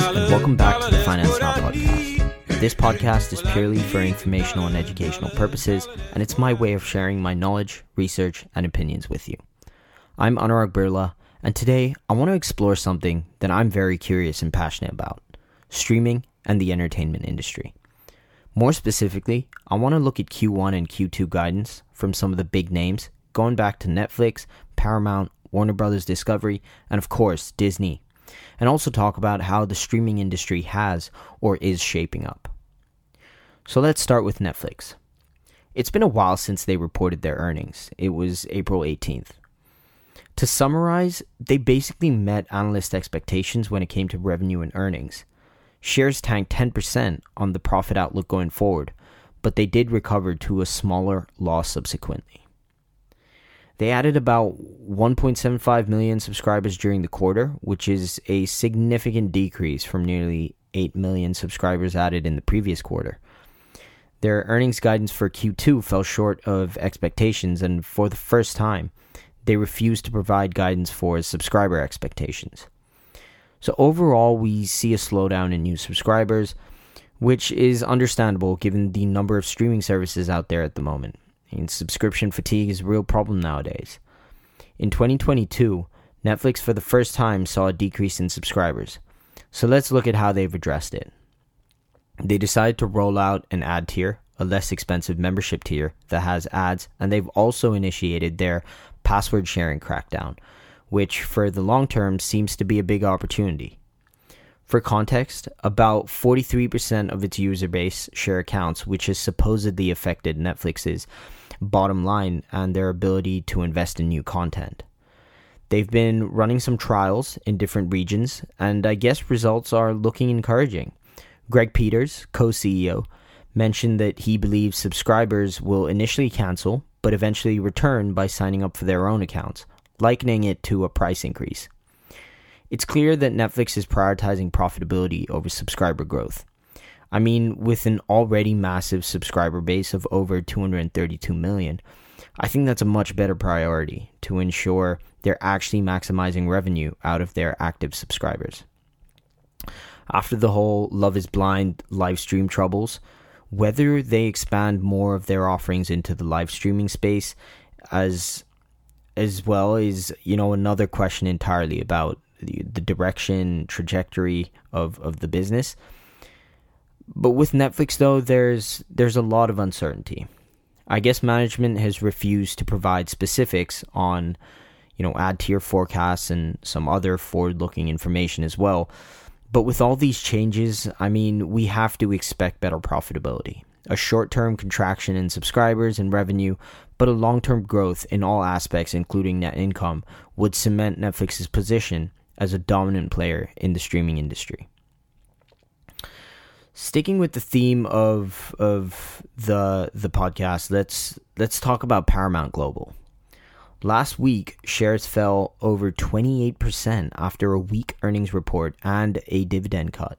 welcome back to the Finance Now podcast. This podcast is purely for informational and educational purposes, and it's my way of sharing my knowledge, research, and opinions with you. I'm Anurag Birla, and today I want to explore something that I'm very curious and passionate about streaming and the entertainment industry. More specifically, I want to look at Q1 and Q2 guidance from some of the big names, going back to Netflix, Paramount, Warner Brothers Discovery, and of course, Disney, and also talk about how the streaming industry has or is shaping up. So let's start with Netflix. It's been a while since they reported their earnings. It was April 18th. To summarize, they basically met analyst expectations when it came to revenue and earnings. Shares tanked 10% on the profit outlook going forward, but they did recover to a smaller loss subsequently. They added about 1.75 million subscribers during the quarter, which is a significant decrease from nearly 8 million subscribers added in the previous quarter. Their earnings guidance for Q2 fell short of expectations, and for the first time, they refused to provide guidance for subscriber expectations. So, overall, we see a slowdown in new subscribers, which is understandable given the number of streaming services out there at the moment. And subscription fatigue is a real problem nowadays. In 2022, Netflix for the first time saw a decrease in subscribers. So let's look at how they've addressed it. They decided to roll out an ad tier, a less expensive membership tier that has ads, and they've also initiated their password sharing crackdown, which for the long term seems to be a big opportunity. For context, about 43% of its user base share accounts, which has supposedly affected Netflix's bottom line and their ability to invest in new content. They've been running some trials in different regions, and I guess results are looking encouraging. Greg Peters, co CEO, mentioned that he believes subscribers will initially cancel, but eventually return by signing up for their own accounts, likening it to a price increase. It's clear that Netflix is prioritizing profitability over subscriber growth. I mean, with an already massive subscriber base of over 232 million, I think that's a much better priority to ensure they're actually maximizing revenue out of their active subscribers. After the whole Love is Blind live stream troubles, whether they expand more of their offerings into the live streaming space as as well is, you know, another question entirely about the, the direction, trajectory of, of the business. But with Netflix though, there's there's a lot of uncertainty. I guess management has refused to provide specifics on, you know, ad tier forecasts and some other forward-looking information as well. But with all these changes, I mean, we have to expect better profitability. A short-term contraction in subscribers and revenue, but a long-term growth in all aspects including net income would cement Netflix's position as a dominant player in the streaming industry. Sticking with the theme of of the the podcast, let's let's talk about Paramount Global. Last week, shares fell over 28% after a weak earnings report and a dividend cut.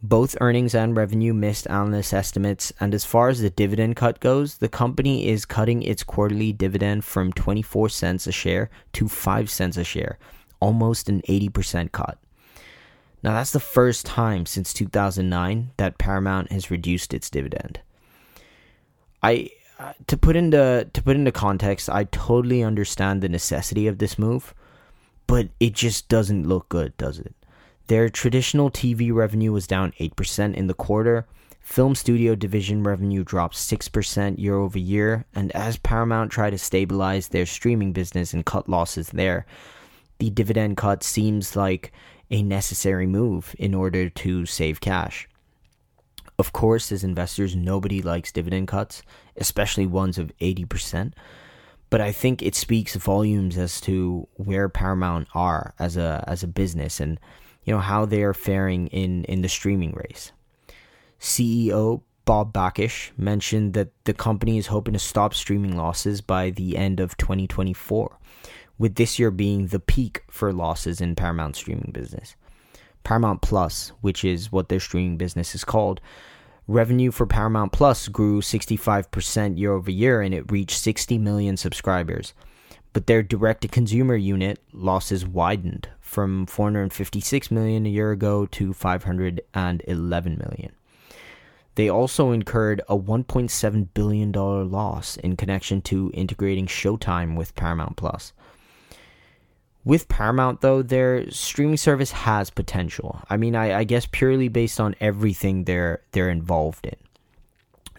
Both earnings and revenue missed analyst estimates, and as far as the dividend cut goes, the company is cutting its quarterly dividend from 24 cents a share to 5 cents a share, almost an 80% cut. Now, that's the first time since 2009 that Paramount has reduced its dividend. I uh, to put into to put into context, I totally understand the necessity of this move, but it just doesn't look good, does it? Their traditional TV revenue was down 8% in the quarter. Film studio division revenue dropped 6% year over year, and as Paramount tried to stabilize their streaming business and cut losses there, the dividend cut seems like a necessary move in order to save cash. Of course, as investors, nobody likes dividend cuts, especially ones of 80%. But I think it speaks volumes as to where Paramount are as a as a business and you know how they are faring in in the streaming race. CEO Bob Bakish mentioned that the company is hoping to stop streaming losses by the end of 2024 with this year being the peak for losses in Paramount streaming business. Paramount Plus, which is what their streaming business is called, revenue for Paramount Plus grew 65% year over year and it reached 60 million subscribers. but their direct to consumer unit losses widened from 456 million a year ago to 511 million. They also incurred a $1.7 billion loss in connection to integrating Showtime with Paramount Plus. With Paramount, though, their streaming service has potential. I mean, I, I guess purely based on everything they're they're involved in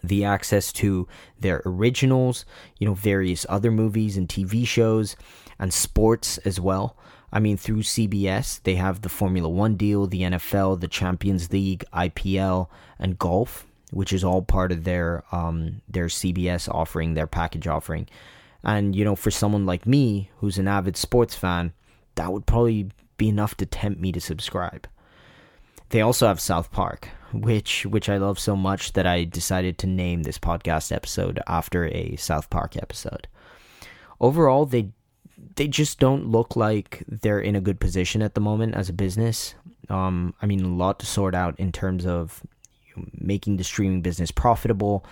the access to their originals, you know, various other movies and TV shows, and sports as well. I mean, through CBS, they have the Formula One deal, the NFL, the Champions League, IPL, and golf, which is all part of their um, their CBS offering, their package offering. And you know, for someone like me, who's an avid sports fan, that would probably be enough to tempt me to subscribe. They also have South Park, which which I love so much that I decided to name this podcast episode after a South Park episode. Overall, they they just don't look like they're in a good position at the moment as a business. Um, I mean, a lot to sort out in terms of making the streaming business profitable,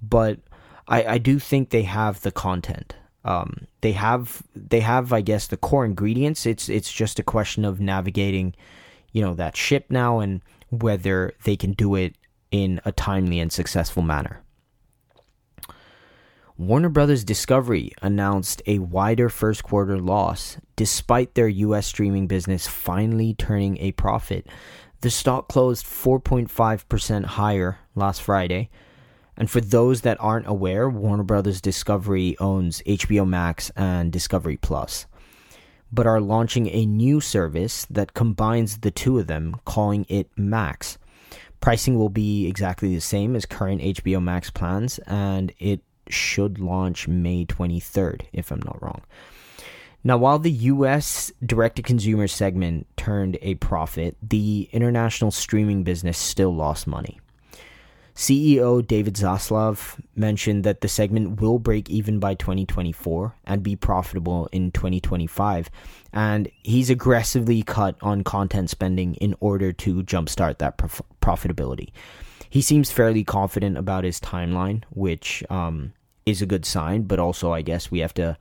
but I, I do think they have the content. Um, they have they have I guess the core ingredients. It's it's just a question of navigating, you know, that ship now and whether they can do it in a timely and successful manner. Warner Brothers Discovery announced a wider first quarter loss despite their US streaming business finally turning a profit. The stock closed 4.5% higher last Friday. And for those that aren't aware, Warner Brothers Discovery owns HBO Max and Discovery Plus but are launching a new service that combines the two of them, calling it Max. Pricing will be exactly the same as current HBO Max plans, and it should launch May 23rd, if I'm not wrong. Now, while the US direct to consumer segment turned a profit, the international streaming business still lost money. CEO David Zaslav mentioned that the segment will break even by 2024 and be profitable in 2025. And he's aggressively cut on content spending in order to jumpstart that prof- profitability. He seems fairly confident about his timeline, which um, is a good sign, but also, I guess, we have to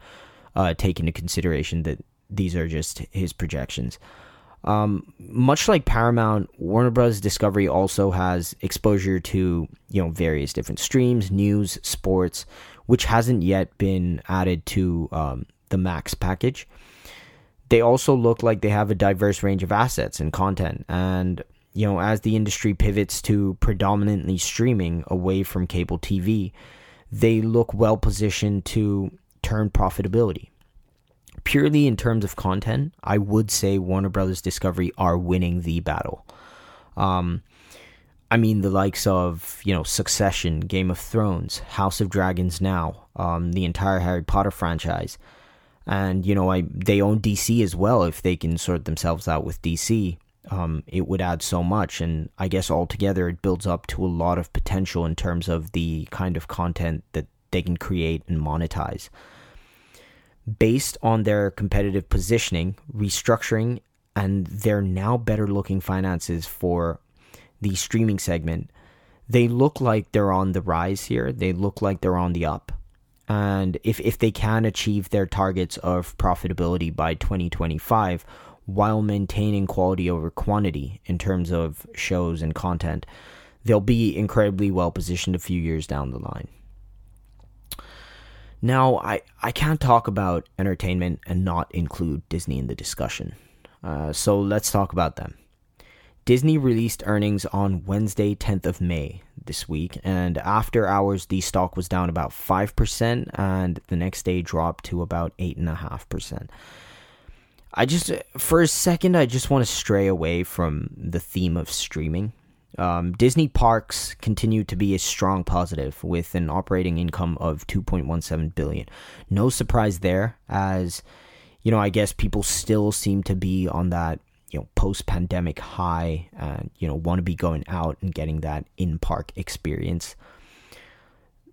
uh, take into consideration that these are just his projections. Um, much like Paramount, Warner Bros. Discovery also has exposure to you know various different streams, news, sports, which hasn't yet been added to um, the Max package. They also look like they have a diverse range of assets and content, and you know as the industry pivots to predominantly streaming away from cable TV, they look well positioned to turn profitability purely in terms of content, I would say Warner Brothers Discovery are winning the battle. Um, I mean, the likes of you know Succession, Game of Thrones, House of Dragons, now um, the entire Harry Potter franchise, and you know I they own DC as well. If they can sort themselves out with DC, um, it would add so much, and I guess altogether it builds up to a lot of potential in terms of the kind of content that they can create and monetize based on their competitive positioning, restructuring, and their now better looking finances for the streaming segment, they look like they're on the rise here. They look like they're on the up. And if, if they can achieve their targets of profitability by 2025 while maintaining quality over quantity in terms of shows and content, they'll be incredibly well positioned a few years down the line. Now, I, I can't talk about entertainment and not include Disney in the discussion. Uh, so let's talk about them. Disney released earnings on Wednesday, 10th of May this week, and after hours, the stock was down about 5%, and the next day dropped to about 8.5%. I just, for a second, I just want to stray away from the theme of streaming um, Disney parks continue to be a strong positive with an operating income of 2.17 billion. No surprise there, as you know, I guess people still seem to be on that you know post-pandemic high, and you know want to be going out and getting that in-park experience.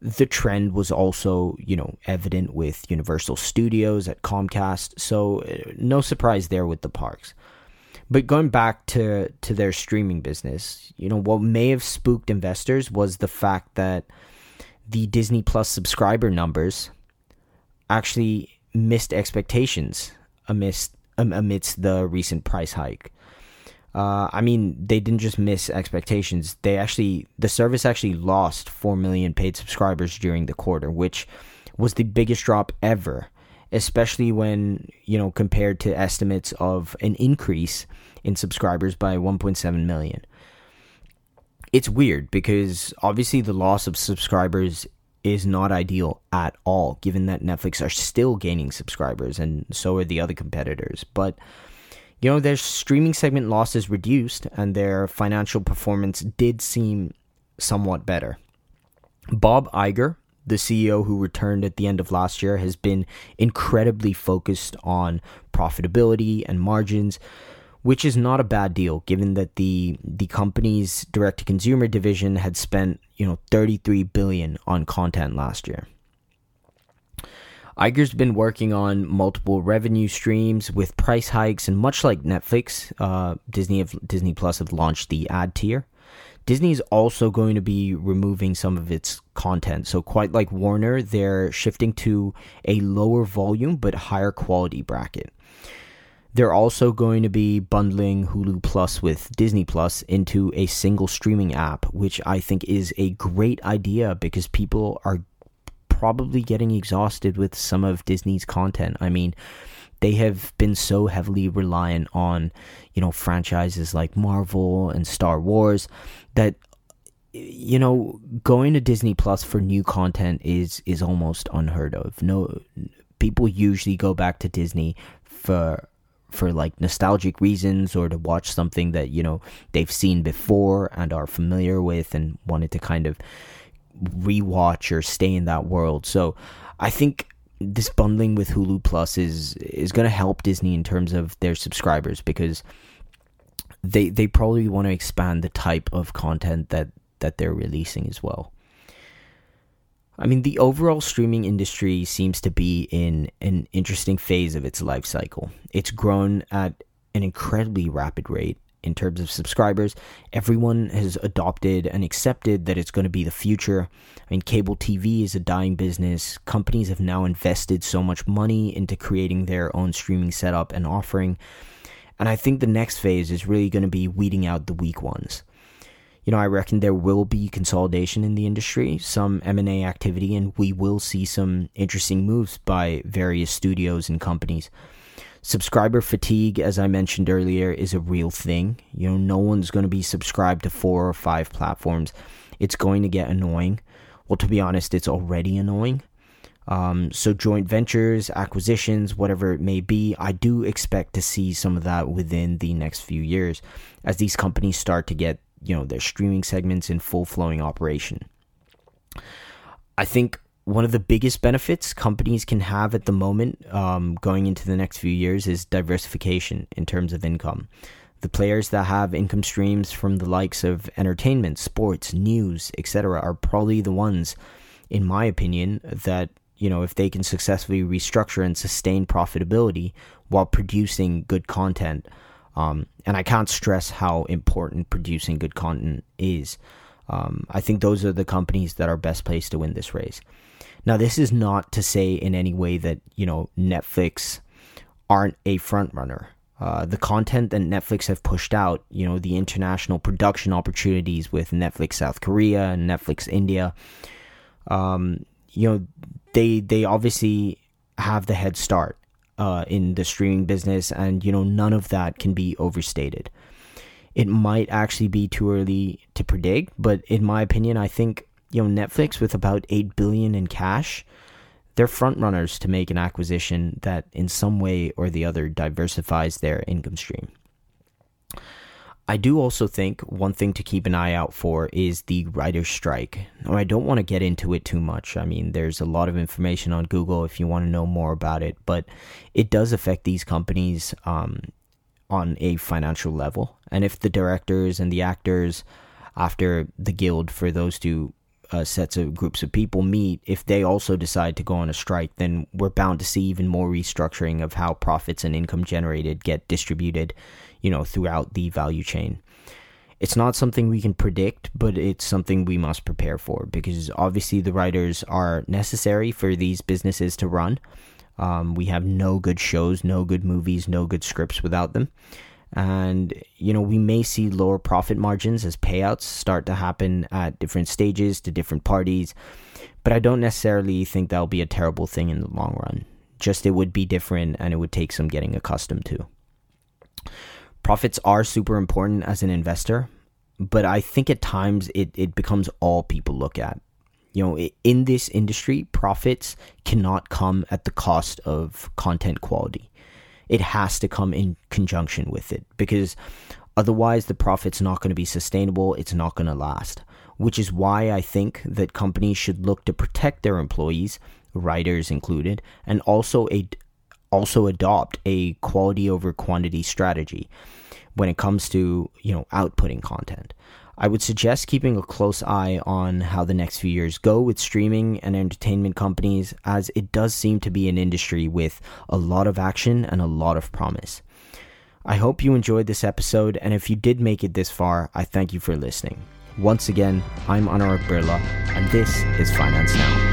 The trend was also, you know, evident with Universal Studios at Comcast, so uh, no surprise there with the parks. But going back to to their streaming business, you know what may have spooked investors was the fact that the Disney Plus subscriber numbers actually missed expectations amidst amidst the recent price hike. Uh, I mean, they didn't just miss expectations. They actually, the service actually lost 4 million paid subscribers during the quarter, which was the biggest drop ever, especially when, you know, compared to estimates of an increase in subscribers by 1.7 million. It's weird because obviously the loss of subscribers is not ideal at all, given that Netflix are still gaining subscribers and so are the other competitors. But you know, their streaming segment losses reduced and their financial performance did seem somewhat better. Bob Iger, the CEO who returned at the end of last year, has been incredibly focused on profitability and margins, which is not a bad deal given that the the company's direct to consumer division had spent, you know, 33 billion on content last year. Iger's been working on multiple revenue streams with price hikes, and much like Netflix, uh, Disney have, Disney Plus have launched the ad tier. Disney is also going to be removing some of its content. So, quite like Warner, they're shifting to a lower volume but higher quality bracket. They're also going to be bundling Hulu Plus with Disney Plus into a single streaming app, which I think is a great idea because people are probably getting exhausted with some of Disney's content. I mean, they have been so heavily reliant on, you know, franchises like Marvel and Star Wars that you know, going to Disney Plus for new content is is almost unheard of. No people usually go back to Disney for for like nostalgic reasons or to watch something that, you know, they've seen before and are familiar with and wanted to kind of rewatch or stay in that world. So I think this bundling with Hulu Plus is is going to help Disney in terms of their subscribers because they they probably want to expand the type of content that that they're releasing as well. I mean, the overall streaming industry seems to be in an interesting phase of its life cycle. It's grown at an incredibly rapid rate in terms of subscribers. Everyone has adopted and accepted that it's going to be the future. I mean, cable TV is a dying business. Companies have now invested so much money into creating their own streaming setup and offering. And I think the next phase is really going to be weeding out the weak ones. You know, I reckon there will be consolidation in the industry, some M&A activity, and we will see some interesting moves by various studios and companies subscriber fatigue, as I mentioned earlier, is a real thing. You know, no one's going to be subscribed to four or five platforms. It's going to get annoying. Well, to be honest, it's already annoying. Um, so, joint ventures, acquisitions, whatever it may be, I do expect to see some of that within the next few years as these companies start to get, you know, their streaming segments in full flowing operation. I think one of the biggest benefits companies can have at the moment um, going into the next few years is diversification in terms of income. The players that have income streams from the likes of entertainment, sports, news, etc., are probably the ones, in my opinion, that you know if they can successfully restructure and sustain profitability while producing good content. Um, and I can't stress how important producing good content is. Um, I think those are the companies that are best placed to win this race. Now, this is not to say in any way that, you know, Netflix aren't a front runner. Uh, the content that Netflix have pushed out, you know, the international production opportunities with Netflix South Korea and Netflix India, um, you know, they they obviously have the head start uh, in the streaming business, and you know, none of that can be overstated. It might actually be too early to predict, but in my opinion, I think you know Netflix with about 8 billion in cash they're front runners to make an acquisition that in some way or the other diversifies their income stream I do also think one thing to keep an eye out for is the writer's strike. Now, I don't want to get into it too much. I mean, there's a lot of information on Google if you want to know more about it, but it does affect these companies um, on a financial level. And if the directors and the actors, after the guild for those two uh, sets of groups of people meet, if they also decide to go on a strike, then we're bound to see even more restructuring of how profits and income generated get distributed, you know, throughout the value chain. It's not something we can predict, but it's something we must prepare for because obviously the writers are necessary for these businesses to run. Um, we have no good shows, no good movies, no good scripts without them. And, you know, we may see lower profit margins as payouts start to happen at different stages to different parties. But I don't necessarily think that'll be a terrible thing in the long run. Just it would be different and it would take some getting accustomed to. Profits are super important as an investor, but I think at times it, it becomes all people look at. You know, in this industry, profits cannot come at the cost of content quality. It has to come in conjunction with it because otherwise the profit's not going to be sustainable, it's not going to last. Which is why I think that companies should look to protect their employees, writers included, and also a also adopt a quality over quantity strategy when it comes to, you know, outputting content. I would suggest keeping a close eye on how the next few years go with streaming and entertainment companies, as it does seem to be an industry with a lot of action and a lot of promise. I hope you enjoyed this episode, and if you did make it this far, I thank you for listening. Once again, I'm Anurag Birla, and this is Finance Now.